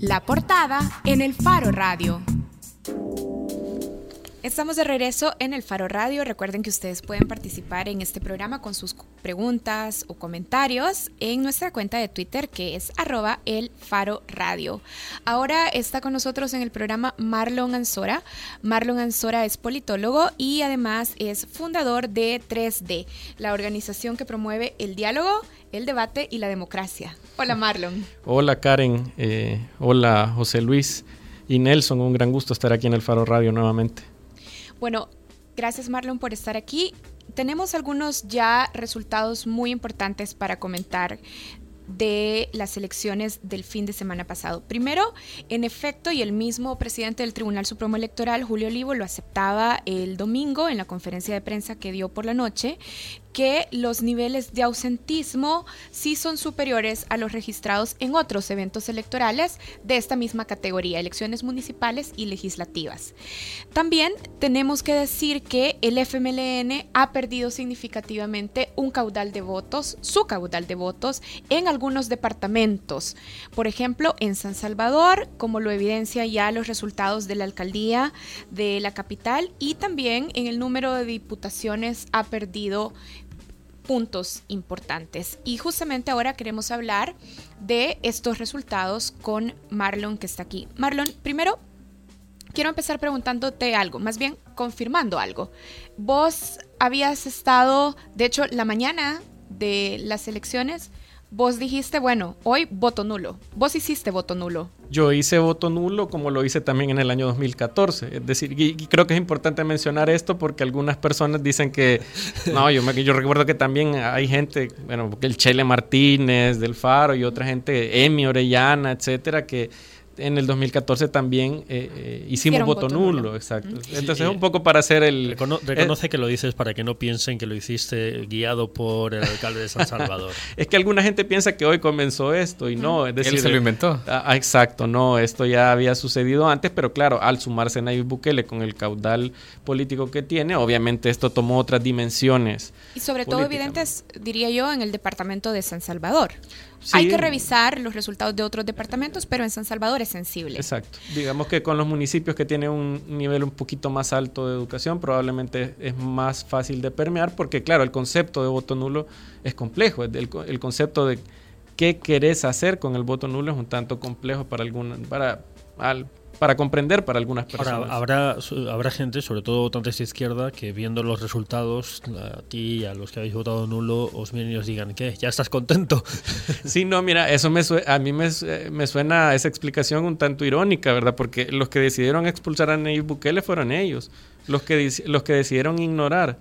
La portada en el Faro Radio. Estamos de regreso en el Faro Radio. Recuerden que ustedes pueden participar en este programa con sus preguntas o comentarios en nuestra cuenta de Twitter que es arroba el Faro Radio. Ahora está con nosotros en el programa Marlon Ansora. Marlon Ansora es politólogo y además es fundador de 3D, la organización que promueve el diálogo, el debate y la democracia. Hola Marlon. Hola Karen, eh, hola José Luis y Nelson, un gran gusto estar aquí en el Faro Radio nuevamente. Bueno, gracias Marlon por estar aquí. Tenemos algunos ya resultados muy importantes para comentar de las elecciones del fin de semana pasado. Primero, en efecto, y el mismo presidente del Tribunal Supremo Electoral, Julio Olivo, lo aceptaba el domingo en la conferencia de prensa que dio por la noche, que los niveles de ausentismo sí son superiores a los registrados en otros eventos electorales de esta misma categoría, elecciones municipales y legislativas. También tenemos que decir que el FMLN ha perdido significativamente un caudal de votos, su caudal de votos, en algunos departamentos. Por ejemplo, en San Salvador, como lo evidencia ya los resultados de la alcaldía de la capital, y también en el número de diputaciones ha perdido puntos importantes. Y justamente ahora queremos hablar de estos resultados con Marlon que está aquí. Marlon, primero quiero empezar preguntándote algo, más bien confirmando algo. Vos habías estado, de hecho, la mañana de las elecciones, vos dijiste, bueno, hoy voto nulo. Vos hiciste voto nulo. Yo hice voto nulo como lo hice también en el año 2014. Es decir, y, creo que es importante mencionar esto porque algunas personas dicen que, no, yo, me, yo recuerdo que también hay gente, bueno, el Chele Martínez del Faro y otra gente, Emi Orellana, etcétera, que en el 2014 también eh, eh, hicimos voto, nulo, exacto. Entonces es un poco para hacer el... reconoce eh, que lo dices para que no piensen que lo hiciste guiado por el alcalde de San Salvador. es que alguna gente piensa que hoy comenzó esto y no, es decir... Él se lo inventó. Ah, ah, exacto, no, esto ya había sucedido antes, pero claro, al sumarse Nayib Bukele con el caudal político que tiene, obviamente esto tomó otras dimensiones. Y sobre todo evidentes, diría yo, en el departamento de San Salvador. Hay que revisar los resultados de otros departamentos, pero en San Salvador es sensible. Exacto. Digamos que con los municipios que tienen un nivel un poquito más alto de educación, probablemente es más fácil de permear, porque claro, el concepto de voto nulo es complejo. El, el concepto de qué querés hacer con el voto nulo es un tanto complejo para alguna, para al, para comprender para algunas personas. habrá, habrá gente, sobre todo votantes de izquierda, que viendo los resultados, a ti y a los que habéis votado nulo, os miren y os digan, ¿qué? ¿Ya estás contento? sí, no, mira, eso me a mí me, me, suena esa explicación un tanto irónica, ¿verdad? Porque los que decidieron expulsar a Nayib Bukele fueron ellos. Los que, los que decidieron ignorar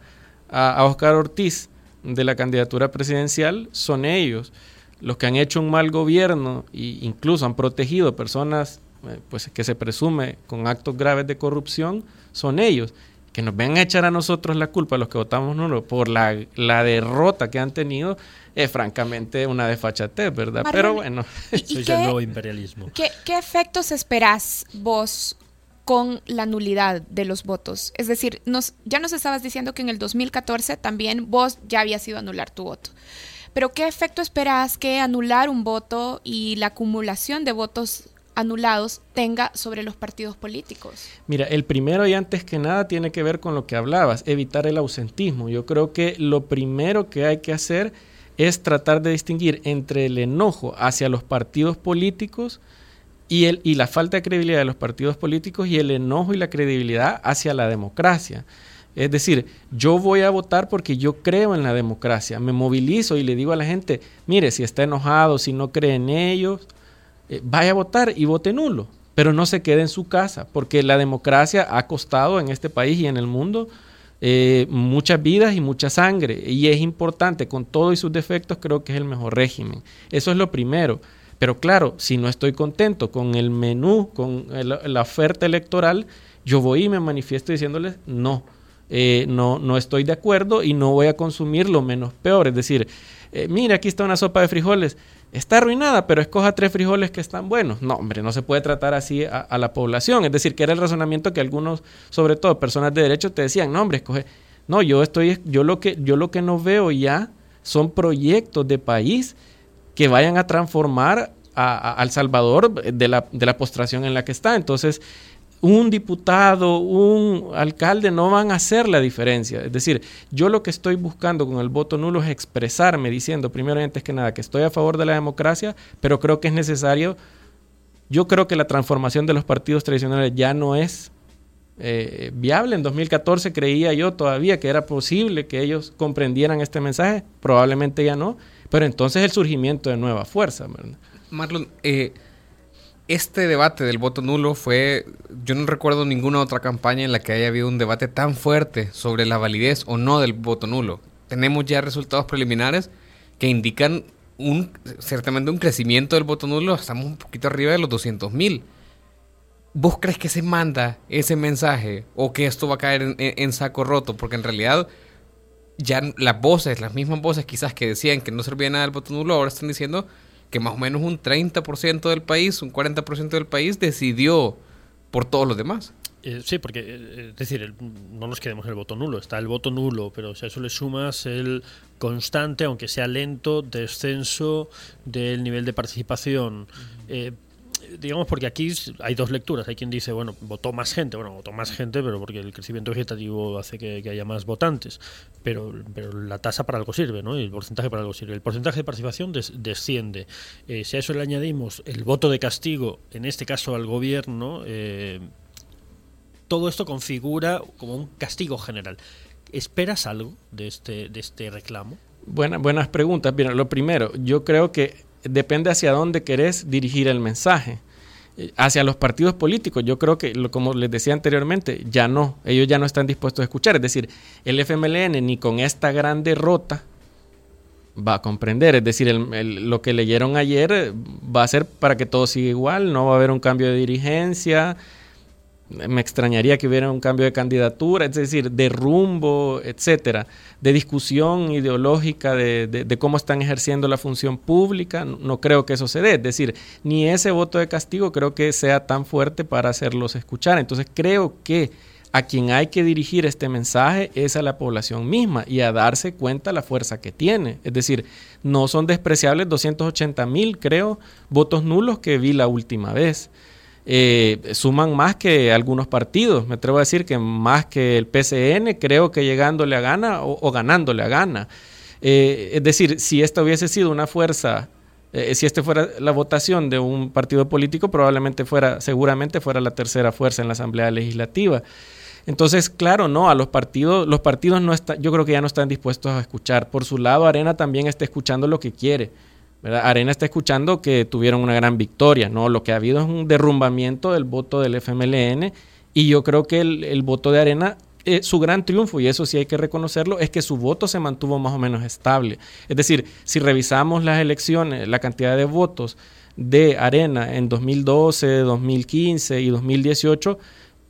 a, a Oscar Ortiz de la candidatura presidencial son ellos. Los que han hecho un mal gobierno e incluso han protegido personas eh, pues que se presume con actos graves de corrupción son ellos. Que nos vengan a echar a nosotros la culpa, a los que votamos nulo, por la, la derrota que han tenido, es francamente una desfachatez, ¿verdad? Pero bueno. Soy el nuevo imperialismo. ¿qué, ¿Qué efectos esperás vos con la nulidad de los votos. Es decir, nos, ya nos estabas diciendo que en el 2014 también vos ya habías ido a anular tu voto. Pero ¿qué efecto esperás que anular un voto y la acumulación de votos anulados tenga sobre los partidos políticos? Mira, el primero y antes que nada tiene que ver con lo que hablabas, evitar el ausentismo. Yo creo que lo primero que hay que hacer es tratar de distinguir entre el enojo hacia los partidos políticos y, el, y la falta de credibilidad de los partidos políticos y el enojo y la credibilidad hacia la democracia. Es decir, yo voy a votar porque yo creo en la democracia, me movilizo y le digo a la gente, mire, si está enojado, si no cree en ellos, eh, vaya a votar y vote nulo, pero no se quede en su casa, porque la democracia ha costado en este país y en el mundo eh, muchas vidas y mucha sangre, y es importante, con todo y sus defectos, creo que es el mejor régimen. Eso es lo primero. Pero claro, si no estoy contento con el menú, con la oferta electoral, yo voy y me manifiesto diciéndoles no, eh, no, no estoy de acuerdo y no voy a consumir lo menos peor. Es decir, mira, aquí está una sopa de frijoles está arruinada, pero escoja tres frijoles que están buenos. No, hombre, no se puede tratar así a, la población. Es decir, que era el razonamiento que algunos, sobre todo personas de derecho, te decían, no, hombre, escoge. No, yo estoy, yo lo que, yo lo que no veo ya son proyectos de país que vayan a transformar a, El Salvador de la, de la postración en la que está. Entonces, un diputado, un alcalde no van a hacer la diferencia. Es decir, yo lo que estoy buscando con el voto nulo es expresarme diciendo, primero antes que nada, que estoy a favor de la democracia, pero creo que es necesario, yo creo que la transformación de los partidos tradicionales ya no es eh, viable. En 2014 creía yo todavía que era posible que ellos comprendieran este mensaje, probablemente ya no, pero entonces el surgimiento de nueva fuerza. Marlon, eh, este debate del voto nulo fue, yo no recuerdo ninguna otra campaña en la que haya habido un debate tan fuerte sobre la validez o no del voto nulo. Tenemos ya resultados preliminares que indican un, ciertamente un crecimiento del voto nulo, estamos un poquito arriba de los 200 mil. ¿Vos crees que se manda ese mensaje o que esto va a caer en, saco roto? Porque en realidad ya las voces, las mismas voces quizás que decían que no servía nada el voto nulo, ahora están diciendo que más o menos un 30% del país, un 40% del país decidió por todos los demás. Eh, sí, porque, eh, es decir, no nos quedemos en el voto nulo, está el voto nulo, pero si a eso le sumas el constante, aunque sea lento, descenso del nivel de participación digamos, porque aquí hay dos lecturas. Hay quien dice, bueno, votó más gente, bueno, votó más gente, pero porque el crecimiento vegetativo hace que, haya más votantes. Pero, pero la tasa para algo sirve, ¿no? El porcentaje para algo sirve. El porcentaje de participación desciende. Eh, si a eso le añadimos el voto de castigo, en este caso al gobierno, eh, todo esto configura como un castigo general. ¿Esperas algo de este, de este reclamo? Buena, buenas preguntas. Bien, lo primero, yo creo que depende hacia dónde querés dirigir el mensaje. Eh, hacia los partidos políticos, yo creo que, como les decía anteriormente, ya no, ellos ya no están dispuestos a escuchar. Es decir, el FMLN ni con esta gran derrota va a comprender. Es decir, lo que leyeron ayer eh, va a ser para que todo siga igual, no va a haber un cambio de dirigencia, me extrañaría que hubiera un cambio de candidatura, es decir, de rumbo, etcétera, de discusión ideológica de, cómo están ejerciendo la función pública. No, creo que eso se dé. Es decir, ni ese voto de castigo creo que sea tan fuerte para hacerlos escuchar. Entonces, creo que a quien hay que dirigir este mensaje es a la población misma y a darse cuenta la fuerza que tiene. Es decir, no son despreciables 280 mil, creo, votos nulos que vi la última vez. Eh, suman más que algunos partidos. Me atrevo a decir que más que el PCN, creo que llegándole a gana o, ganándole a gana. Eh, es decir, si esta hubiese sido una fuerza, eh, si esta fuera la votación de un partido político, probablemente fuera, seguramente fuera la tercera fuerza en la Asamblea Legislativa. Entonces, claro, no, a los partidos, los partidos no están, yo creo que ya no están dispuestos a escuchar. Por su lado, Arena también está escuchando lo que quiere. Arena está escuchando que tuvieron una gran victoria, ¿no? Lo que ha habido es un derrumbamiento del voto del FMLN y yo creo que el, voto de Arena eh, su gran triunfo, y eso sí hay que reconocerlo, es que su voto se mantuvo más o menos estable. Es decir, si revisamos las elecciones, la cantidad de votos de Arena en 2012, 2015 y 2018,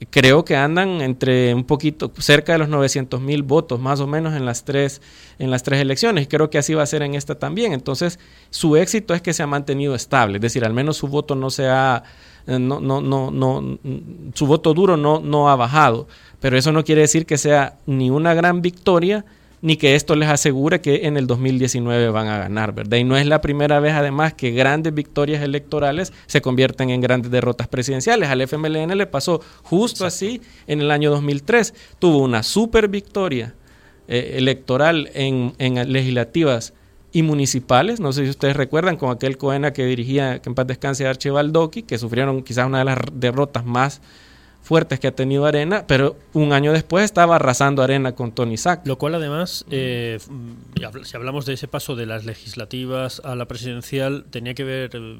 creo que andan entre un poquito cerca de los 900 mil votos más o menos en las tres en las tres elecciones. Y creo que así va a ser en esta también. Entonces su éxito es que se ha mantenido estable. Es decir al menos su voto no se ha eh, no, no, no, no su voto duro no, no ha bajado. Pero eso no quiere decir que sea ni una gran victoria ni que esto les asegure que en el 2019 van a ganar, ¿verdad? Y no es la primera vez además que grandes victorias electorales se convierten en grandes derrotas presidenciales. Al FMLN le pasó justo así en el año 2003. Tuvo una super victoria eh, electoral en, en legislativas y municipales. No sé si ustedes recuerdan con aquel Coena que dirigía, que en paz descanse, Archibaldoki, que sufrieron quizás una de las derrotas más fuertes que ha tenido Arena, pero un año después estaba arrasando Arena con Tony Sack. Lo cual además, eh, si hablamos de ese paso de las legislativas a la presidencial, tenía que ver, eh,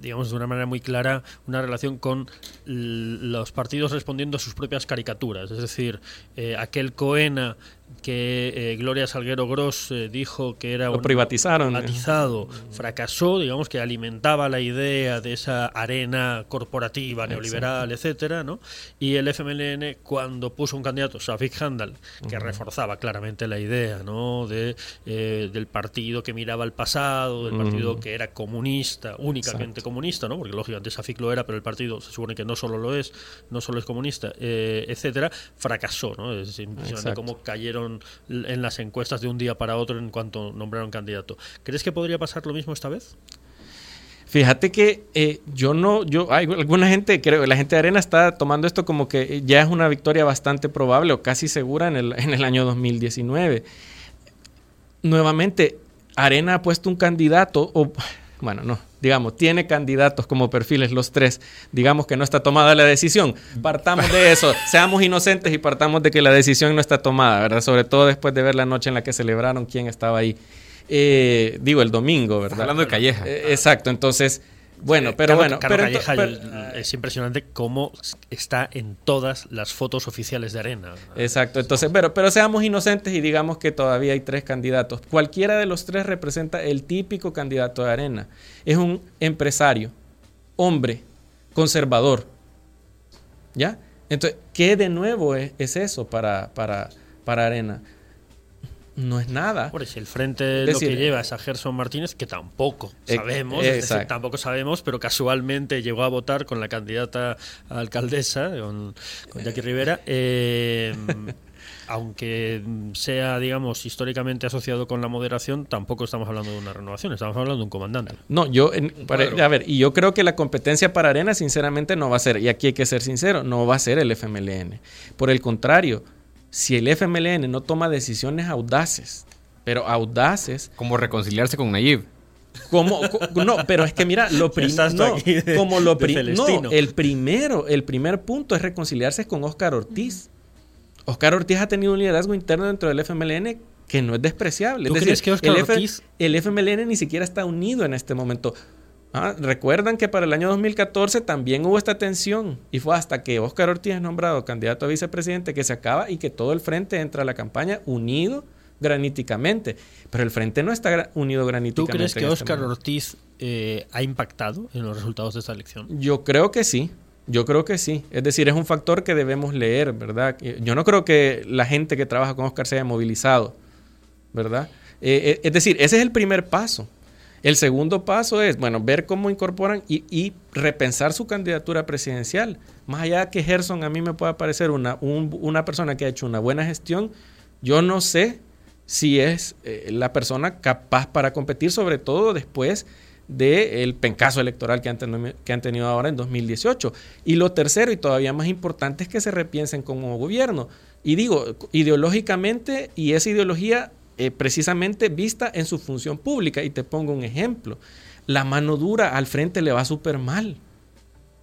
digamos, de una manera muy clara, una relación con los partidos respondiendo a sus propias caricaturas. Es decir, eh, aquel Coena que eh, Gloria Salguero Gross eh, dijo que era un privatizaron privatizado. Fracasó digamos que alimentaba la idea de esa arena corporativa neoliberal etcétera no y el FMLN cuando puso un candidato Safik Handal que reforzaba claramente la idea no de eh, del partido que miraba al pasado del partido que era comunista únicamente comunista no porque lógicamente Safik lo era pero el partido se supone que no solo lo es no solo es comunista etcétera fracasó no es decir, cómo cayeron en las encuestas de un día para otro en cuanto nombraron candidato. ¿Crees que podría pasar lo mismo esta vez? Fíjate que eh, yo no, yo, hay alguna gente, creo, la gente de Arena está tomando esto como que ya es una victoria bastante probable o casi segura en el, en el año 2019. Nuevamente, Arena ha puesto un candidato, o bueno, no, digamos, tiene candidatos como perfiles los tres, digamos que no está tomada la decisión. Partamos de eso, seamos inocentes y partamos de que la decisión no está tomada, ¿verdad? Sobre todo después de ver la noche en la que celebraron quién estaba ahí. Eh, digo, el domingo, ¿verdad? Hablando de Calleja. Eh, exacto, entonces bueno, pero bueno. pero, es impresionante cómo está en todas las fotos oficiales de Arena. Exacto, entonces, pero, pero seamos inocentes y digamos que todavía hay tres candidatos. Cualquiera de los tres representa el típico candidato de Arena. Es un empresario, hombre, conservador. ¿Ya? Entonces, ¿qué de nuevo es, es eso para, para, para Arena? No es nada. Por eso el frente lo que lleva es a Gerson Martínez, que tampoco sabemos, tampoco sabemos, pero casualmente llegó a votar con la candidata a alcaldesa, con, Jackie Rivera. Eh, aunque sea, digamos, históricamente asociado con la moderación, tampoco estamos hablando de una renovación, estamos hablando de un comandante. No, yo, a ver, y yo creo que la competencia para Arena, sinceramente, no va a ser, y aquí hay que ser sincero, no va a ser el FMLN. Por el contrario, si el FMLN no toma decisiones audaces, pero audaces. Como reconciliarse con Nayib. Como, no, pero es que mira, lo primero, como lo no, el primero, el primer punto es reconciliarse con Oscar Ortiz. Oscar Ortiz ha tenido un liderazgo interno dentro del FMLN que no es despreciable. ¿Tú crees que Oscar Ortiz... el FMLN ni siquiera está unido en este momento. Ah, recuerdan que para el año 2014 también hubo esta tensión y fue hasta que Óscar Ortiz es nombrado candidato a vicepresidente que se acaba y que todo el frente entra a la campaña unido graníticamente. Pero el frente no está unido graníticamente. ¿Tú crees que Óscar este Ortiz eh, ha impactado en los resultados de esta elección? Yo creo que sí. Yo creo que sí. Es decir, es un factor que debemos leer, ¿verdad? Yo no creo que la gente que trabaja con Óscar se haya movilizado, ¿verdad? Eh, eh, es decir, ese es el primer paso. El segundo paso es, bueno, ver cómo incorporan y, repensar su candidatura presidencial. Más allá de que Gerson a mí me pueda parecer una, una persona que ha hecho una buena gestión, yo no sé si es eh, la persona capaz para competir, sobre todo después del pencaso electoral que han, que han tenido ahora en 2018. Y lo tercero, y todavía más importante, es que se repiensen como gobierno. Y digo, ideológicamente, y esa ideología eh, precisamente vista en su función pública. Y te pongo un ejemplo. La mano dura al frente le va súper mal.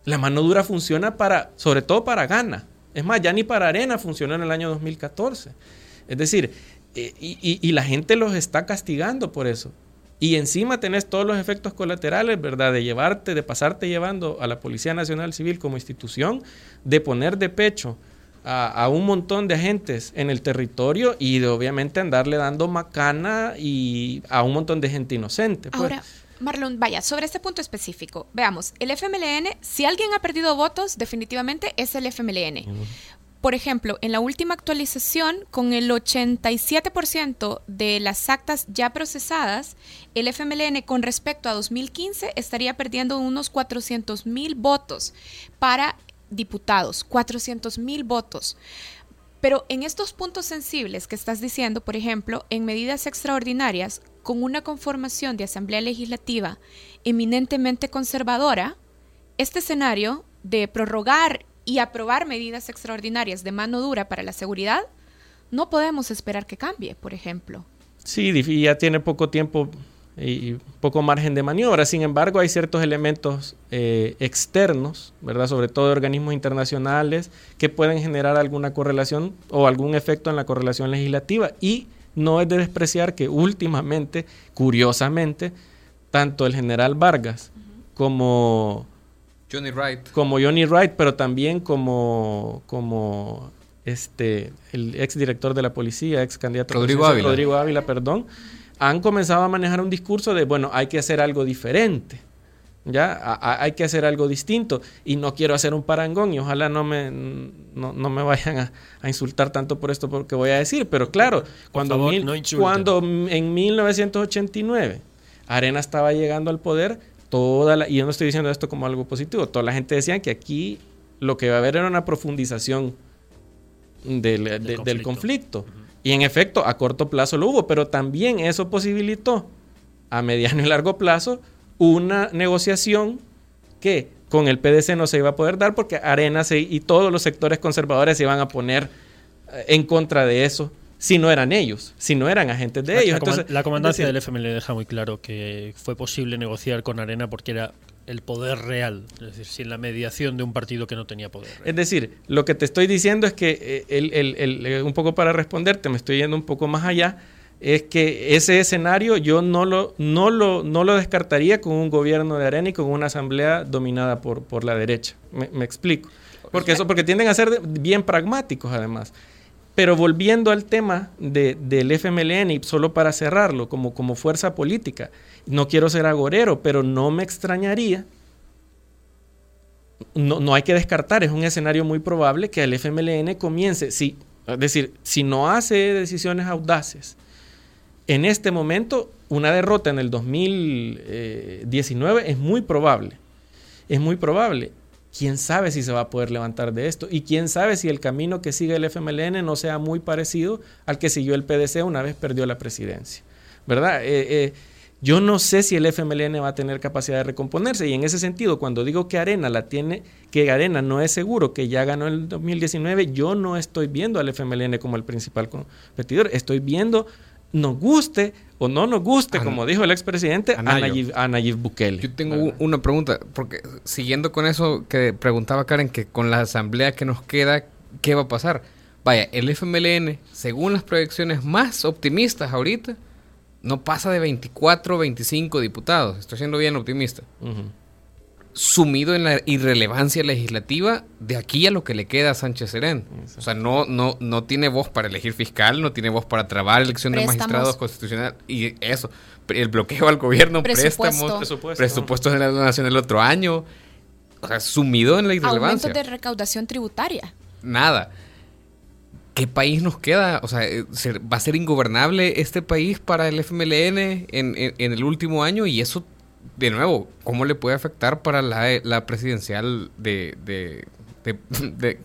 La mano dura funciona para, sobre todo para Gana. Es más, ya ni para Arena funcionó en el año 2014. Es decir, eh, y, la gente los está castigando por eso. Y encima tenés todos los efectos colaterales, ¿verdad? De llevarte, de pasarte llevando a la Policía Nacional Civil como institución, de poner de pecho a, un montón de agentes en el territorio y de obviamente andarle dando macana y a un montón de gente inocente. Pues. Ahora, Marlon, vaya, sobre este punto específico, veamos, el FMLN, si alguien ha perdido votos, definitivamente es el FMLN. Por ejemplo, en la última actualización, con el 87% de las actas ya procesadas, el FMLN con respecto a 2015 estaría perdiendo unos 400 mil votos para diputados, 400 mil votos. Pero en estos puntos sensibles que estás diciendo, por ejemplo, en medidas extraordinarias, con una conformación de Asamblea Legislativa eminentemente conservadora, este escenario de prorrogar y aprobar medidas extraordinarias de mano dura para la seguridad, no podemos esperar que cambie, por ejemplo. Sí, ya tiene poco tiempo y poco margen de maniobra. Sin embargo, hay ciertos elementos eh, externos, ¿verdad? Sobre todo de organismos internacionales, que pueden generar alguna correlación o algún efecto en la correlación legislativa. Y no es de despreciar que últimamente, curiosamente, tanto el general Vargas como Johnny Wright, como Johnny Wright, pero también como, como este, el ex director de la policía, ex candidato Rodrigo Ávila. Rodrigo Ávila, perdón han comenzado a manejar un discurso de, bueno, hay que hacer algo diferente. ¿ya? hay que hacer algo distinto. Y no quiero hacer un parangón y ojalá no me, no, me vayan a, insultar tanto por esto porque voy a decir, pero claro, cuando, cuando en 1989 Arena estaba llegando al poder, toda la, y yo no estoy diciendo esto como algo positivo, toda la gente decía que aquí lo que iba a haber era una profundización del, conflicto. Y en efecto, a corto plazo lo hubo, pero también eso posibilitó a mediano y largo plazo una negociación que con el PDC no se iba a poder dar porque Arenas y todos los sectores conservadores se iban a poner eh, en contra de eso si no eran ellos, si no eran agentes de ellos. La, comandancia del FML deja muy claro que fue posible negociar con Arena porque era el poder real, es decir, sin la mediación de un partido que no tenía poder. Es decir, lo que te estoy diciendo es que, eh, un poco para responderte, me estoy yendo un poco más allá, es que ese escenario yo no lo, no lo, no lo descartaría con un gobierno de arena y con una asamblea dominada por, por la derecha. Me, explico. Porque, eso, porque tienden a ser bien pragmáticos además. Pero volviendo al tema del FMLN y solo para cerrarlo como, como fuerza política, no quiero ser agorero, pero no me extrañaría, no, no hay que descartar, es un escenario muy probable que el FMLN comience, si, es decir, si no hace decisiones audaces, en este momento una derrota en el 2019 es muy probable, es muy probable quién sabe si se va a poder levantar de esto y quién sabe si el camino que sigue el FMLN no sea muy parecido al que siguió el PDC una vez perdió la presidencia. ¿Verdad? Eh, eh, yo no sé si el FMLN va a tener capacidad de recomponerse y en ese sentido, cuando digo que Arena la tiene, que Arena no es seguro que ya ganó el 2019, yo no estoy viendo al FMLN como el principal competidor, estoy viendo nos guste o no nos guste, como dijo el expresidente, a Nayib, Bukele. Yo tengo una pregunta, porque siguiendo con eso que preguntaba Karen, que con la asamblea que nos queda, ¿qué va a pasar? Vaya, el FMLN, según las proyecciones más optimistas ahorita, no pasa de 24 o 25 diputados. Estoy siendo bien optimista sumido en la irrelevancia legislativa de aquí a lo que le queda a Sánchez Serén. O sea, no, no, no tiene voz para elegir fiscal, no tiene voz para trabar elección de magistrados constitucionales y eso. El bloqueo al gobierno, préstamos, presupuestos de la donación el otro año. O sea, sumido en la irrelevancia. Aumentos de recaudación tributaria. Nada. ¿Qué país nos queda? O sea, eh, ¿va a ser ingobernable este país para el FMLN en, en el último año? Y eso de nuevo, ¿cómo le puede afectar para la, presidencial de,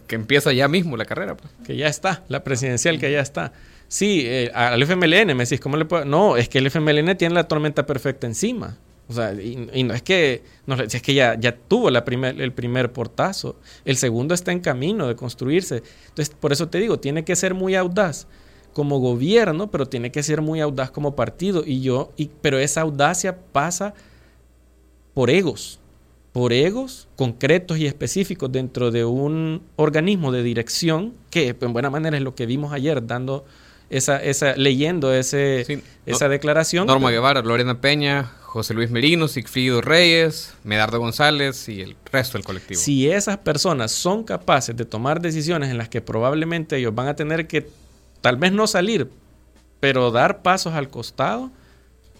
que empieza ya mismo la carrera? Pues? Que ya está, la presidencial que ya está. Sí, eh, al FMLN me decís, ¿cómo le puede...? No, es que el FMLN tiene la tormenta perfecta encima. O sea, y, no es que, no, es que ya, ya tuvo la primer, el primer portazo. El segundo está en camino de construirse. Entonces, por eso te digo, tiene que ser muy audaz como gobierno, pero tiene que ser muy audaz como partido. Y yo, y, pero esa audacia pasa por egos, por egos concretos y específicos dentro de un organismo de dirección, que en buena manera es lo que vimos ayer, dando esa, esa leyendo ese, esa declaración. Norma Guevara, Lorena Peña, José Luis Merino, Sigfrido Reyes, Medardo González y el resto del colectivo. Si esas personas son capaces de tomar decisiones en las que probablemente ellos van a tener que tal vez no salir, pero dar pasos al costado,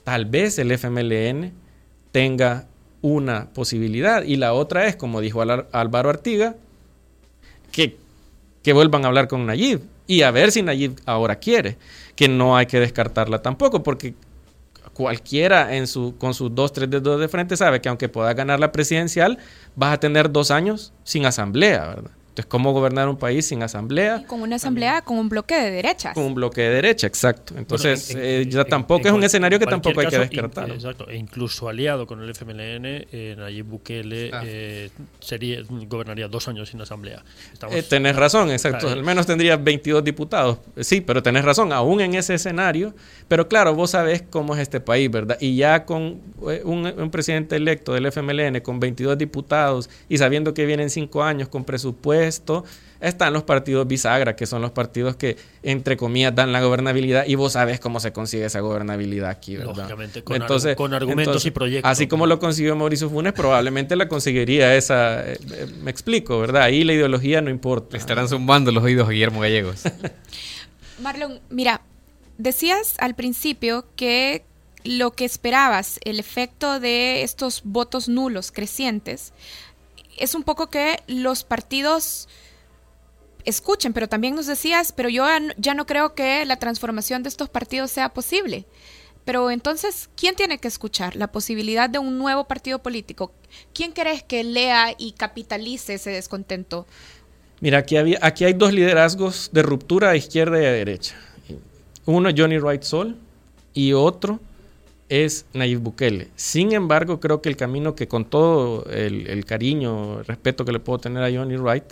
tal vez el FMLN tenga una posibilidad. Y la otra es, como dijo Álvaro Artiga, que, que vuelvan a hablar con Nayib y a ver si Nayib ahora quiere, que no hay que descartarla tampoco, porque cualquiera en su, con sus dos, tres dedos de frente sabe que aunque pueda ganar la presidencial, vas a tener dos años sin asamblea, ¿verdad? Entonces, ¿cómo gobernar un país sin asamblea? con una asamblea con un bloque de derechas. Con un bloque de derecha, exacto. Entonces, eh, ya tampoco es un escenario que tampoco hay que descartar. exacto, e incluso aliado con el FMLN, eh, Nayib Bukele eh, sería, gobernaría dos años sin asamblea. Eh, tenés razón, exacto. Al menos tendría 22 diputados. Sí, pero tenés razón, aún en ese escenario. Pero claro, vos sabés cómo es este país, ¿verdad? Y ya con un, un presidente electo del FMLN con 22 diputados y sabiendo que vienen cinco años con presupuesto esto, están los partidos bisagra, que son los partidos que, entre comillas, dan la gobernabilidad y vos sabes cómo se consigue esa gobernabilidad aquí, ¿verdad? Lógicamente, con, entonces, con argumentos y proyectos. Así como lo consiguió Mauricio Funes, probablemente la conseguiría esa, eh, eh, me explico, ¿verdad? Ahí la ideología no importa. Estarán zumbando los oídos Guillermo Gallegos. Marlon, mira, decías al principio que lo que esperabas, el efecto de estos votos nulos crecientes, es un poco que los partidos escuchen, pero también nos decías, pero yo ya no creo que la transformación de estos partidos sea posible. Pero entonces, ¿quién tiene que escuchar la posibilidad de un nuevo partido político? ¿Quién crees que lea y capitalice ese descontento? Mira, aquí, había, aquí hay dos liderazgos de ruptura a izquierda y a derecha. Uno, Johnny Wright Sol, y otro, es Nayib Bukele. Sin embargo, creo que el camino que con todo el, el cariño, el respeto que le puedo tener a Johnny Wright,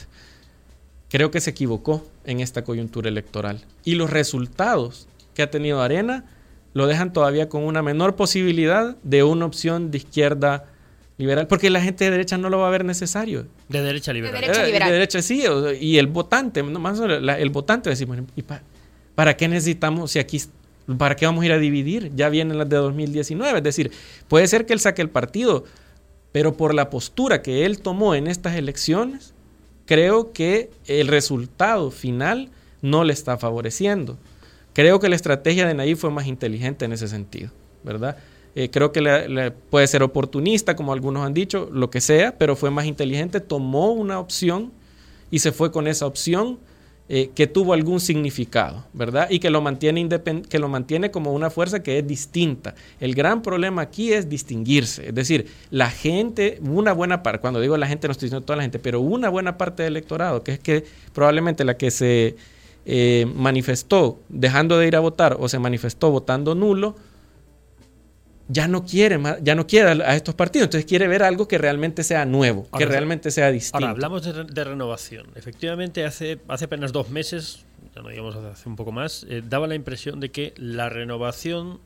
creo que se equivocó en esta coyuntura electoral. Y los resultados que ha tenido Arena lo dejan todavía con una menor posibilidad de una opción de izquierda liberal, porque la gente de derecha no lo va a ver necesario. De derecha liberal. De derecha Eh, liberal. de derecha sí, y el votante, no más el votante va a decir, bueno, ¿y pa- para qué necesitamos si aquí, para qué vamos a ir a dividir? Ya vienen las de 2019, es decir, puede ser que él saque el partido, pero por la postura que él tomó en estas elecciones, creo que el resultado final no le está favoreciendo. Creo que la estrategia de Nayib fue más inteligente en ese sentido, ¿verdad? Eh, creo que puede ser oportunista, como algunos han dicho, lo que sea, pero fue más inteligente, tomó una opción y se fue con esa opción eh, que tuvo algún significado, ¿verdad? Y que lo, mantiene que lo mantiene como una fuerza que es distinta. El gran problema aquí es distinguirse, es decir, la gente, una buena parte, cuando digo la gente no estoy diciendo toda la gente, pero una buena parte del electorado, que es que probablemente la que se eh, manifestó dejando de ir a votar o se manifestó votando nulo, ya no quiere más, ya no quiere a estos partidos, entonces quiere ver algo que realmente sea nuevo, que realmente sea distinto. Ahora, hablamos de, re- de renovación. Efectivamente, hace, hace apenas dos meses, ya no digamos hace- hace un poco más, eh, daba la impresión de que la renovación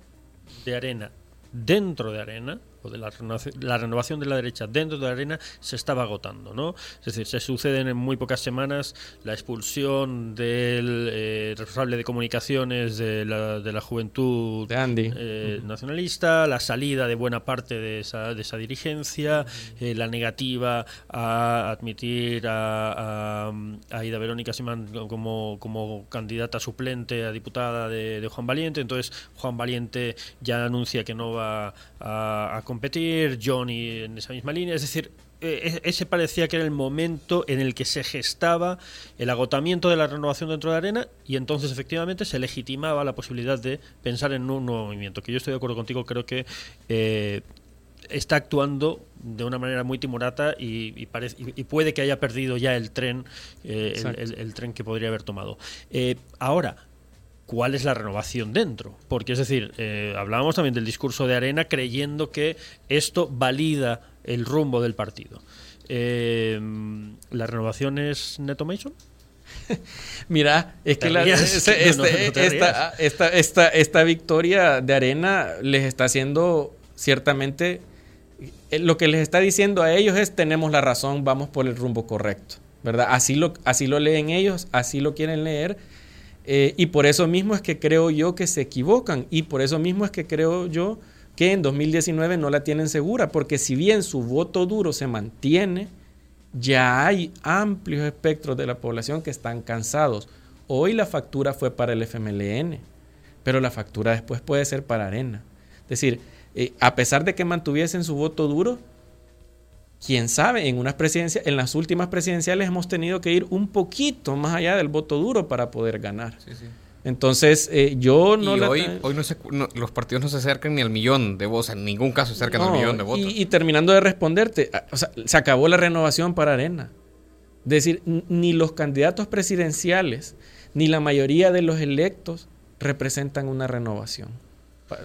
de Arena dentro de Arena, o de la renovación, la renovación de la derecha dentro de Arena, se estaba agotando, ¿no? Es decir, se suceden en muy pocas semanas la expulsión del eh, responsable de comunicaciones de la, de la juventud De Andy. eh, nacionalista, la salida de buena parte de esa, de esa dirigencia, eh, la negativa a admitir a, a, a Ida Verónica Simán como, como candidata suplente a diputada de, de Juan Valiente. Entonces, Juan Valiente ya anuncia que no va a, a competir, Johnny en esa misma línea. Es decir, eh, ese parecía que era el momento en el que se gestaba el agotamiento de la renovación dentro de la arena y entonces efectivamente se legitimaba la posibilidad de pensar en un nuevo movimiento. Que yo estoy de acuerdo contigo, creo que eh, está actuando de una manera muy timorata y, y parece- y- y puede que haya perdido ya el tren, eh, el, Exacto. el- el tren que podría haber tomado. Eh, ahora, cuál es la renovación dentro. Porque es decir, eh, hablábamos también del discurso de Arena creyendo que esto valida el rumbo del partido. Eh, ¿La renovación es Neto Mason? Mira, es que la- este- no, no, este- esta, esta, esta, esta victoria de Arena les está haciendo ciertamente eh, lo que les está diciendo a ellos es tenemos la razón, vamos por el rumbo correcto, ¿verdad? Así lo, así lo leen ellos, así lo quieren leer. Eh, y por eso mismo es que creo yo que se equivocan y por eso mismo es que creo yo que en 2019 no la tienen segura, porque si bien su voto duro se mantiene, ya hay amplios espectros de la población que están cansados. Hoy la factura fue para el FMLN, pero la factura después puede ser para Arena. Es decir, eh, a pesar de que mantuviesen su voto duro, quién sabe, en unas presidencias, en las últimas presidenciales hemos tenido que ir un poquito más allá del voto duro para poder ganar. Sí, sí. Entonces, eh, yo no y la- hoy, hoy no se- no- los partidos no se acercan ni al millón de votos, en ningún caso se acercan al millón de votos. Y, y terminando de responderte, o sea, se acabó la renovación para Arena. Es decir, ni los candidatos presidenciales, ni la mayoría de los electos representan una renovación.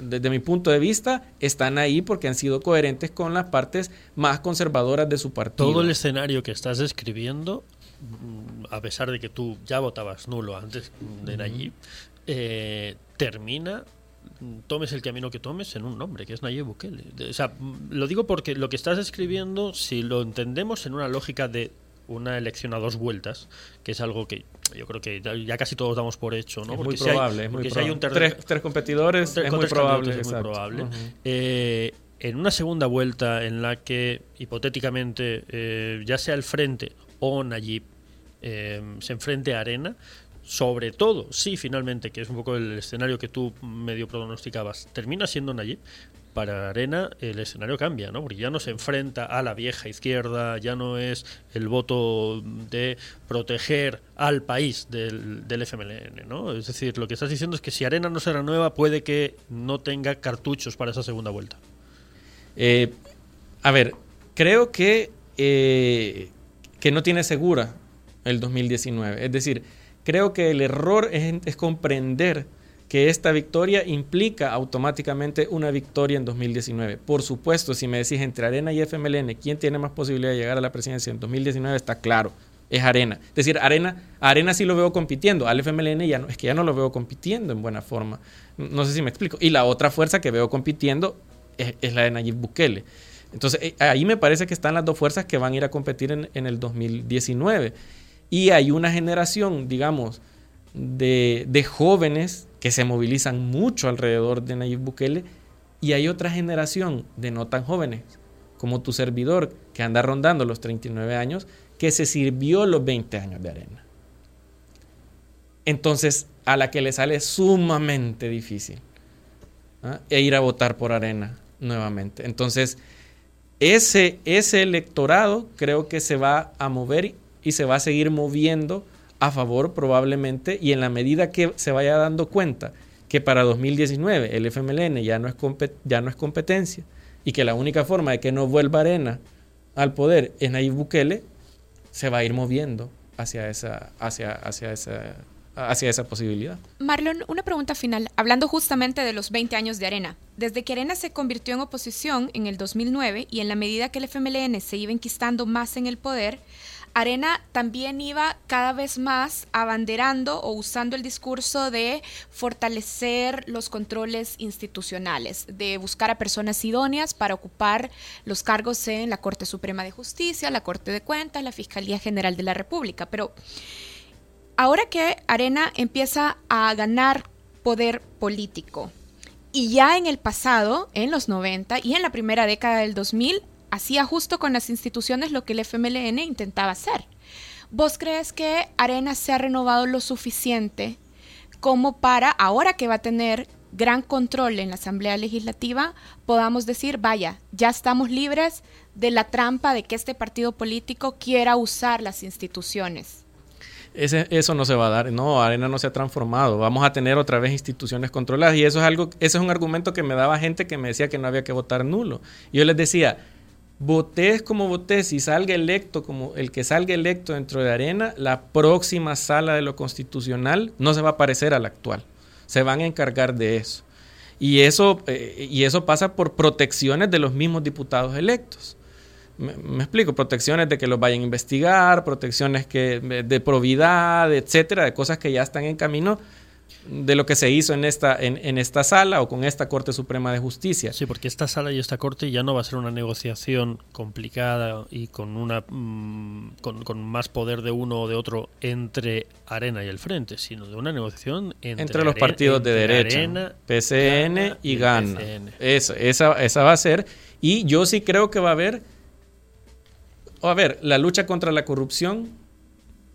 Desde mi punto de vista, están ahí porque han sido coherentes con las partes más conservadoras de su partido. Todo el escenario que estás describiendo, mm, a pesar de que tú ya votabas nulo antes de Nayib, eh, termina, mm, tomes el camino que tomes, en un nombre, que es Nayib Bukele. O sea, mm, lo digo porque lo que estás describiendo, si lo entendemos en una lógica de una elección a dos vueltas, que es algo que yo creo que ya- casi todos damos por hecho, ¿no? es muy si hay- probable. es muy porque si hay un tres, tres competidores Tres- es muy probable. es muy probable. Eh, en una segunda vuelta en la que hipotéticamente eh, ya sea el frente o Nayib eh, se enfrente a Arena, sobre todo si finalmente, que es un poco el escenario que tú medio pronosticabas, termina siendo Nayib, para Arena el escenario cambia, ¿no? Porque ya no se enfrenta a la vieja izquierda, ya no es el voto de proteger al país del, del FMLN, ¿no? Es decir, lo que estás diciendo es que si Arena no se renueva, puede que no tenga cartuchos para esa segunda vuelta. Eh, a ver, creo que, eh, que no tiene segura el 2019. Es decir, creo que el error es, es comprender que esta victoria implica automáticamente una victoria en 2019. Por supuesto, si me decís entre Arena y FMLN, ¿quién tiene más posibilidad de llegar a la presidencia en 2019? Está claro, es Arena. Es decir, Arena, Arena sí lo veo compitiendo, al FMLN ya no, es que ya no lo veo compitiendo en buena forma. No sé si me explico. Y la otra fuerza que veo compitiendo es, la de Nayib Bukele. Entonces, eh, ahí me parece que están las dos fuerzas que van a ir a competir en, en el 2019. Y hay una generación, digamos, de, de jóvenes que se movilizan mucho alrededor de Nayib Bukele y hay otra generación de no tan jóvenes como tu servidor que anda rondando los 39 años que se sirvió los 20 años de arena. Entonces, a la que le sale sumamente difícil ¿ah? e ir a votar por arena nuevamente. Entonces, ese, ese electorado creo que se va a mover y se va a seguir moviendo a favor probablemente y en la medida que se vaya dando cuenta que para 2019 el FMLN ya no es, ya no es competencia y que la única forma de que no vuelva Arena al poder es Nayib Bukele, se va a ir moviendo hacia esa, hacia, hacia esa, hacia esa posibilidad. Marlon, una pregunta final, hablando justamente de los 20 años de Arena. Desde que Arena se convirtió en oposición en el 2009 y en la medida que el FMLN se iba enquistando más en el poder, Arena también iba cada vez más abanderando o usando el discurso de fortalecer los controles institucionales, de buscar a personas idóneas para ocupar los cargos en la Corte Suprema de Justicia, la Corte de Cuentas, la Fiscalía General de la República. Pero ahora que Arena empieza a ganar poder político, y ya en el pasado, en los 90 y en la primera década del 2000, hacía justo con las instituciones lo que el FMLN intentaba hacer. ¿Vos crees que Arena se ha renovado lo suficiente como para, ahora que va a tener gran control en la Asamblea Legislativa, podamos decir, vaya, ya estamos libres de la trampa de que este partido político quiera usar las instituciones? eso no se va a dar. No, Arena no se ha transformado. Vamos a tener otra vez instituciones controladas. Y eso es algo, ese es un argumento que me daba gente que me decía que no había que votar nulo. Yo les decía, votés como votés, si salga electo como el que salga electo dentro de Arena, la próxima sala de lo constitucional no se va a parecer a la actual. Se van a encargar de eso. Y eso, eh, y eso pasa por protecciones de los mismos diputados electos. Me, me, explico, protecciones de que los vayan a investigar, protecciones que, de probidad, etcétera, de cosas que ya están en camino de lo que se hizo en esta, en, esta sala o con esta Corte Suprema de Justicia. Sí, porque esta sala y esta Corte ya no va a ser una negociación complicada y con, una, mm, con, más poder de uno o de otro entre Arena y el Frente, sino de una negociación entre, los partidos de derecha, PCN y GANA. esa, esa va a ser. Y yo sí creo que va a haber, a ver, la lucha contra la corrupción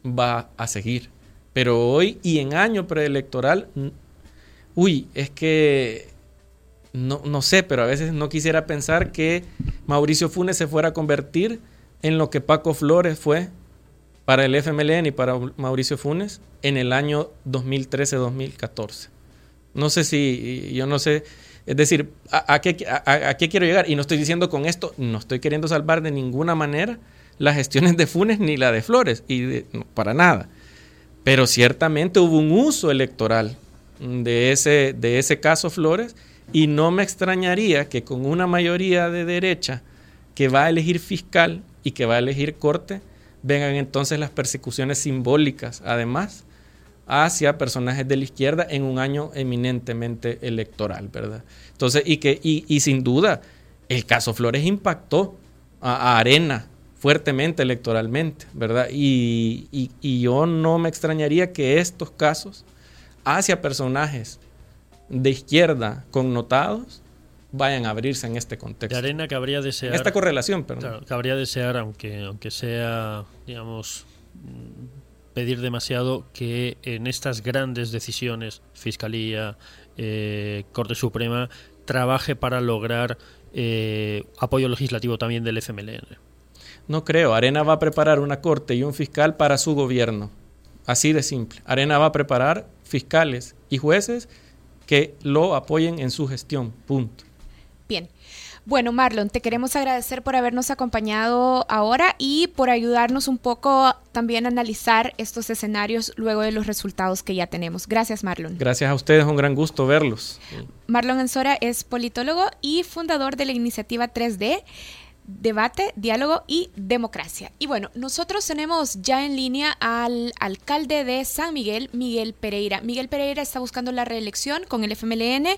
va a seguir pero hoy y en año preelectoral, uy, es que no, no sé, pero a veces no quisiera pensar que Mauricio Funes se fuera a convertir en lo que Paco Flores fue para el FMLN y para Mauricio Funes en el año 2013-2014. No sé si, yo no sé, es decir, ¿a, qué, a, qué, quiero llegar? Y no estoy diciendo con esto, no estoy queriendo salvar de ninguna manera las gestiones de Funes ni la de Flores, y para nada. Pero ciertamente hubo un uso electoral de ese, de ese caso Flores y no me extrañaría que con una mayoría de derecha que va a elegir fiscal y que va a elegir corte, vengan entonces las persecuciones simbólicas, además, hacia personajes de la izquierda en un año eminentemente electoral, ¿verdad? Entonces, y que, y, sin duda, el caso Flores impactó a Arena, fuertemente electoralmente, ¿verdad? Y, yo no me extrañaría que estos casos hacia personajes de izquierda connotados vayan a abrirse en este contexto. De arena cabría desear... esta correlación, perdón. Claro, cabría desear, aunque, aunque sea, digamos, pedir demasiado, que en estas grandes decisiones, Fiscalía, eh, Corte Suprema, trabaje para lograr eh, apoyo legislativo también del FMLN. No creo. Arena va a preparar una corte y un fiscal para su gobierno. Así de simple. Arena va a preparar fiscales y jueces que lo apoyen en su gestión. Punto. Bien. Bueno, Marlon, te queremos agradecer por habernos acompañado ahora y por ayudarnos un poco también a analizar estos escenarios luego de los resultados que ya tenemos. Gracias, Marlon. Gracias a ustedes, un gran gusto verlos. Marlon Ensora es politólogo y fundador de la iniciativa 3D debate, diálogo y democracia. Y bueno, nosotros tenemos ya en línea al alcalde de San Miguel, Miguel Pereira. Miguel Pereira está buscando la reelección con el FMLN,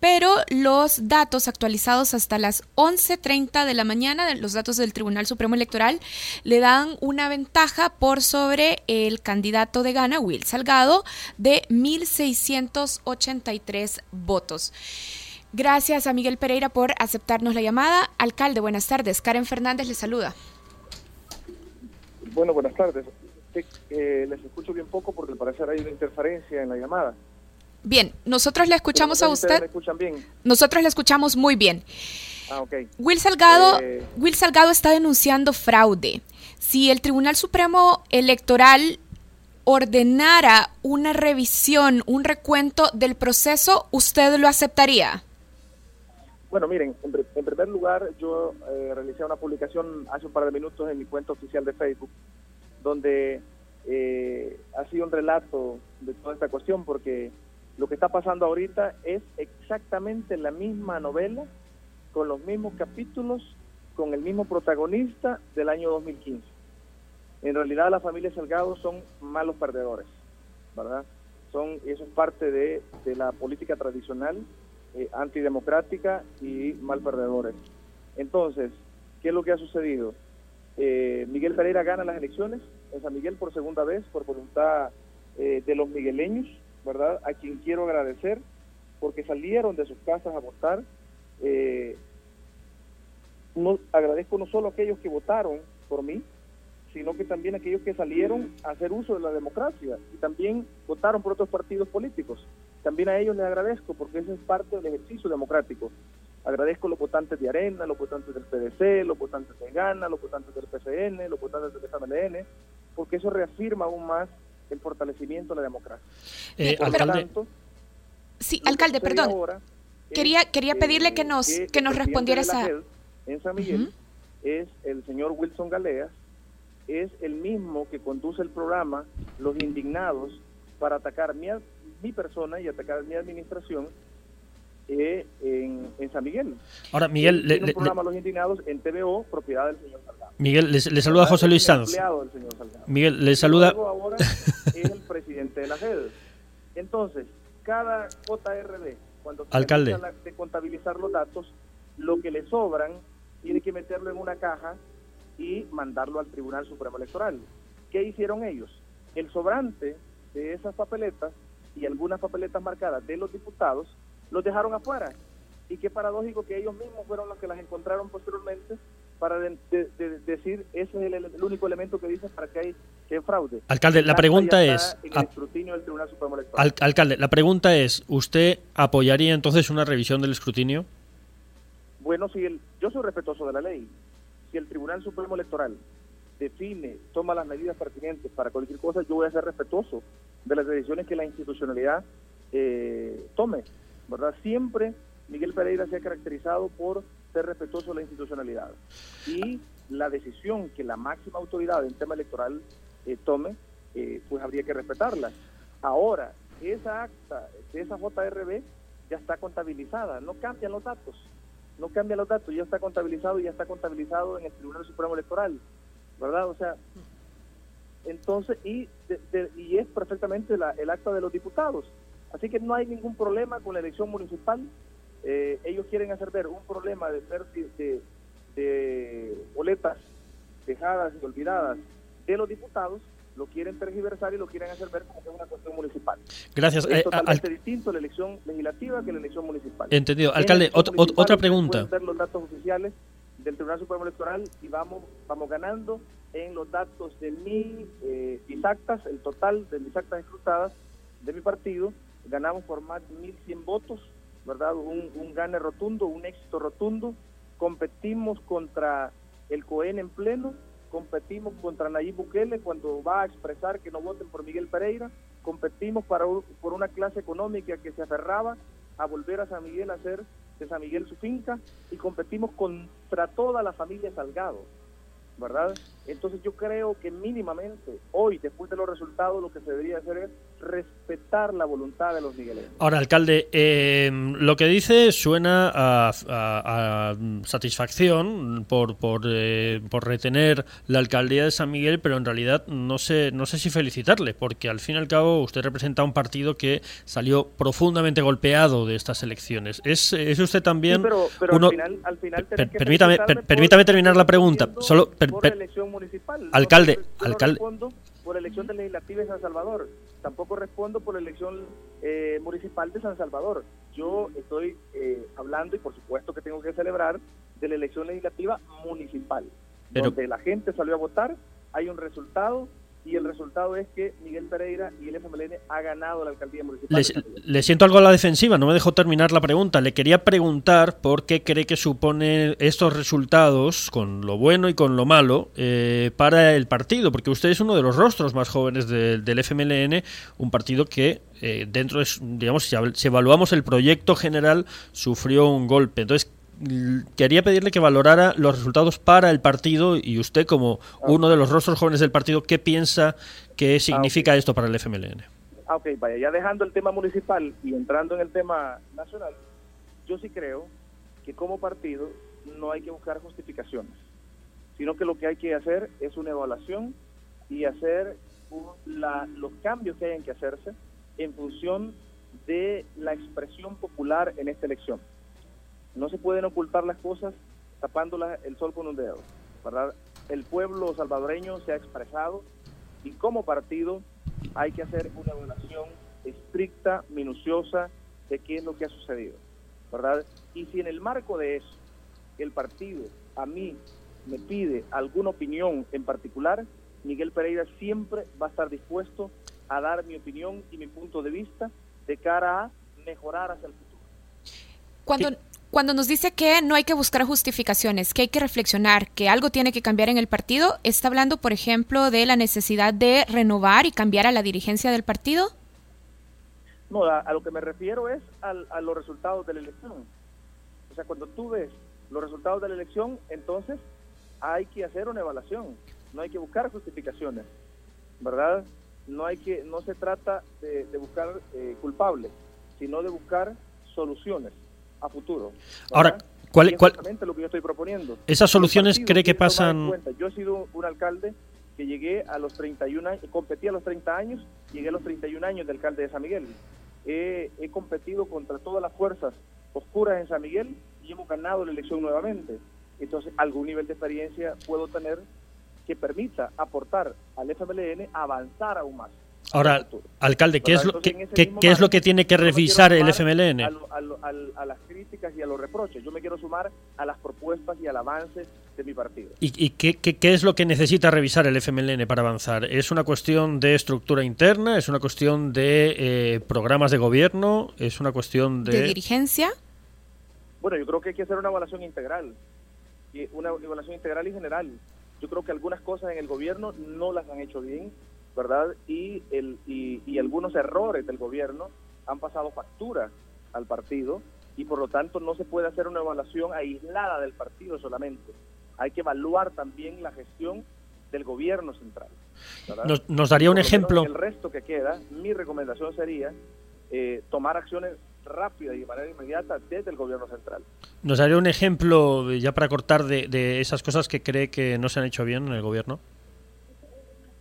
pero los datos actualizados hasta las 11.30 de la mañana, los datos del Tribunal Supremo Electoral, le dan una ventaja por sobre el candidato de gana, Will Salgado, de 1.683 votos. Gracias a Miguel Pereira por aceptarnos la llamada. Alcalde, buenas tardes. Karen Fernández le saluda. Bueno, buenas tardes. Eh, les escucho bien poco porque al parecer hay una interferencia en la llamada. Bien, nosotros le escuchamos a usted. ¿Me escuchan bien? Nosotros le escuchamos muy bien. Ah, ok. Will Salgado, eh, Will Salgado está denunciando fraude. Si el Tribunal Supremo Electoral ordenara una revisión, un recuento del proceso, ¿usted lo aceptaría? Bueno, miren, en, primer lugar, yo eh, realicé una publicación hace un par de minutos en mi cuenta oficial de Facebook, donde eh, ha sido un relato de toda esta cuestión, porque lo que está pasando ahorita es exactamente la misma novela, con los mismos capítulos, con el mismo protagonista del año 2015. En realidad, las familias Salgado son malos perdedores, ¿verdad? Son, eso es parte de, de la política tradicional eh, antidemocrática y mal perdedores. Entonces, ¿qué es lo que ha sucedido? Eh, Miguel Pereira gana las elecciones en San Miguel por segunda vez por voluntad eh, de los migueleños, ¿verdad? A quien quiero agradecer porque salieron de sus casas a votar. no, agradezco no solo a aquellos que votaron por mí, sino que también aquellos que salieron a hacer uso de la democracia y también votaron por otros partidos políticos. También a ellos les agradezco porque eso es parte del ejercicio democrático. Agradezco a los votantes de Arena, los votantes del PDC, los votantes de Gana, los votantes del PCN, los votantes del FMLN, porque eso reafirma aún más el fortalecimiento de la democracia. Eh, alcalde. sí, alcalde, perdón. Quería, quería pedirle que nos, que, nos respondiera esa... En San Miguel es el señor Wilson Galeas, es el mismo que conduce el programa Los Indignados para atacar mi, mi persona y atacar mi administración eh, en, en, San Miguel. Ahora, Miguel... Le, un programa Los Indignados en TVO, propiedad del señor Salgado. Miguel, le, saluda José Luis Sanz. Miguel, le saluda... ahora es el presidente de la FED. Entonces, cada JRD, cuando Alcalde. de contabilizar los datos, lo que le sobran tiene que meterlo en una caja y mandarlo al Tribunal Supremo Electoral. ¿Qué hicieron ellos? El sobrante de esas papeletas y algunas papeletas marcadas de los diputados los dejaron afuera. Y qué paradójico que ellos mismos fueron los que las encontraron posteriormente para decir ese es el, único elemento que dicen para que hay que fraude. Alcalde, la pregunta es... alcalde, la pregunta es, ¿usted apoyaría entonces una revisión del escrutinio? Bueno, si el, yo soy respetuoso de la ley. Si el Tribunal Supremo Electoral define, toma las medidas pertinentes para cualquier cosa, yo voy a ser respetuoso de las decisiones que la institucionalidad eh, tome, ¿verdad? Siempre Miguel Pereira se ha caracterizado por ser respetuoso de la institucionalidad y la decisión que la máxima autoridad en tema electoral eh, tome, eh, pues habría que respetarla. Ahora, esa acta esa JRB ya está contabilizada, no cambian los datos, no cambian los datos, ya está contabilizado y ya está contabilizado en el Tribunal Supremo Electoral. ¿verdad? O sea, entonces, y, y es perfectamente el acta de los diputados. Así que no hay ningún problema con la elección municipal. Eh, ellos quieren hacer ver un problema de, de, de boletas dejadas y olvidadas de los diputados, lo quieren tergiversar y lo quieren hacer ver como que es una cuestión municipal. Gracias. Es eh, totalmente distinto la elección legislativa que la elección municipal. Entendido. Alcalde, otra pregunta. ver los datos oficiales del Tribunal Supremo Electoral y vamos, vamos ganando en los datos de mi eh, el total de mis actas escrutadas de mi partido, ganamos por más de 1.100 votos, ¿verdad? Un, un gane rotundo, un éxito rotundo. Competimos contra el COEN en pleno, competimos contra Nayib Bukele cuando va a expresar que no voten por Miguel Pereira, competimos para, por una clase económica que se aferraba a volver a San Miguel a ser de San Miguel su finca y competimos contra toda la familia Salgado, ¿verdad? Entonces yo creo que mínimamente hoy, después de los resultados, lo que se debería hacer es respetar la voluntad de los migueleños. Ahora, alcalde, eh, lo que dice suena a, satisfacción por, por, eh, por, retener la alcaldía de San Miguel, pero en realidad no sé, no sé si felicitarle, porque al fin y al cabo usted representa un partido que salió profundamente golpeado de estas elecciones. ¿Es, es usted también... pero, uno... al final, permítame, permítame terminar la pregunta. Solo, elección municipal. Alcalde, alcalde. por elección legislativa de San Salvador. Tampoco respondo por la elección eh, municipal de San Salvador. Yo estoy eh, hablando y por supuesto que tengo que celebrar de la elección legislativa municipal, donde la gente salió a votar, hay un resultado y el resultado es que Miguel Pereira y el FMLN ha ganado la alcaldía municipal. Le, siento algo a la defensiva, no me dejó terminar la pregunta. Le quería preguntar por qué cree que supone estos resultados, con lo bueno y con lo malo, eh, para el partido, porque usted es uno de los rostros más jóvenes del FMLN, un partido que eh, dentro de, digamos, si evaluamos el proyecto general, sufrió un golpe. Entonces, quería pedirle que valorara los resultados para el partido y usted como uno de los rostros jóvenes del partido, ¿qué piensa que significa esto para el FMLN? Ah, ok, vaya, ya dejando el tema municipal y entrando en el tema nacional, yo sí creo que como partido no hay que buscar justificaciones, sino que lo que hay que hacer es una evaluación y hacer los cambios que hayan que hacerse en función de la expresión popular en esta elección. No se pueden ocultar las cosas tapando el sol con un dedo. ¿verdad? El pueblo salvadoreño se ha expresado y como partido hay que hacer una evaluación estricta, minuciosa de qué es lo que ha sucedido. ¿verdad? Y si en el marco de eso el partido a mí me pide alguna opinión en particular, Miguel Pereira siempre va a estar dispuesto a dar mi opinión y mi punto de vista de cara a mejorar hacia el futuro. Cuando, cuando nos dice que no hay que buscar justificaciones, que hay que reflexionar, que algo tiene que cambiar en el partido, ¿está hablando, por ejemplo, de la necesidad de renovar y cambiar a la dirigencia del partido? No, a, lo que me refiero es a los resultados de la elección. O sea, cuando tú ves los resultados de la elección, entonces hay que hacer una evaluación, no hay que buscar justificaciones, ¿verdad? No hay que, no se trata de, buscar eh, culpables, sino de buscar soluciones a futuro. Ahora, ¿cuál, es lo que yo estoy proponiendo. ¿Esas soluciones cree que pasan...? Yo he sido un alcalde que llegué a los 31 años, competí a los 30 años, llegué a los 31 años de alcalde de San Miguel. He, he competido contra todas las fuerzas oscuras en San Miguel y hemos ganado la elección nuevamente. Entonces, algún nivel de experiencia puedo tener que permita aportar al FMLN a avanzar aún más. Ahora, alcalde, ¿qué es lo, qué, es lo que tiene que revisar el FMLN? A, las críticas y a los reproches. Yo me quiero sumar a las propuestas y al avance de mi partido. ¿Y, qué, qué, es lo que necesita revisar el FMLN para avanzar? ¿Es una cuestión de estructura interna? ¿Es una cuestión de eh, programas de gobierno? ¿Es una cuestión de... ¿De dirigencia? Bueno, yo creo que hay que hacer una evaluación integral. Y una evaluación integral y general. Yo creo que algunas cosas en el gobierno no las han hecho bien ¿verdad? Y, el, y, algunos errores del gobierno han pasado factura al partido y por lo tanto no se puede hacer una evaluación aislada del partido solamente. Hay que evaluar también la gestión del gobierno central. Nos, daría un ejemplo. El resto que queda, mi recomendación sería eh, tomar acciones rápidas y de manera inmediata desde el gobierno central. ¿Nos daría un ejemplo, ya para cortar, de, de esas cosas que cree que no se han hecho bien en el gobierno?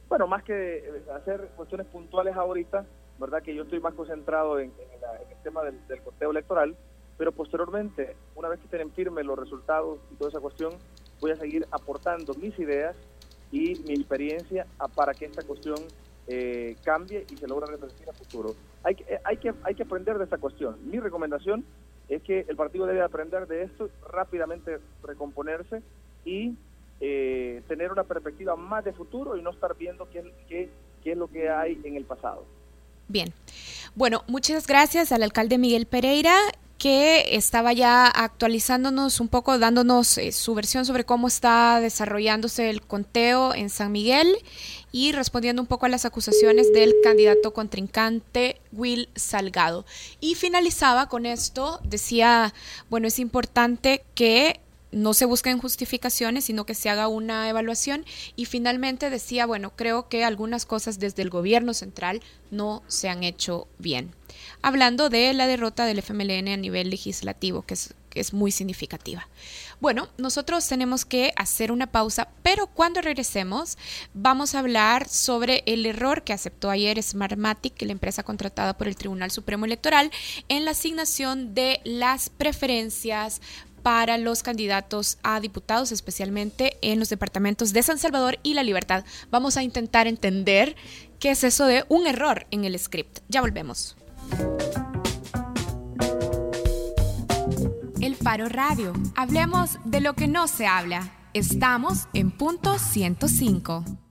Bueno, más que eh, hacer cuestiones puntuales ahorita, ¿verdad? Que yo estoy más concentrado en, el tema del, del, conteo electoral, pero posteriormente, una vez que estén firmes los resultados y toda esa cuestión, voy a seguir aportando mis ideas y mi experiencia para que esta cuestión eh, cambie y se logre revertir a futuro. Hay que, eh, hay, que, hay que aprender de esta cuestión. Mi recomendación es que el partido debe aprender de esto, rápidamente recomponerse y eh, tener una perspectiva más de futuro y no estar viendo qué, qué, qué es lo que hay en el pasado. Bien. Bueno, muchas gracias al alcalde Miguel Pereira que estaba ya actualizándonos un poco, dándonos eh, su versión sobre cómo está desarrollándose el conteo en San Miguel y respondiendo un poco a las acusaciones del candidato contrincante Will Salgado. Y finalizaba con esto, decía, bueno, es importante que no se busquen justificaciones, sino que se haga una evaluación. Y finalmente decía, bueno, creo que algunas cosas desde el gobierno central no se han hecho bien. Hablando de la derrota del FMLN a nivel legislativo, que es, que es muy significativa. Bueno, nosotros tenemos que hacer una pausa, pero cuando regresemos vamos a hablar sobre el error que aceptó ayer Smartmatic, la empresa contratada por el Tribunal Supremo Electoral, en la asignación de las preferencias para los candidatos a diputados, especialmente en los departamentos de San Salvador y La Libertad. Vamos a intentar entender qué es eso de un error en el script. Ya volvemos. El Faro Radio. Hablemos de lo que no se habla. Estamos en punto 105.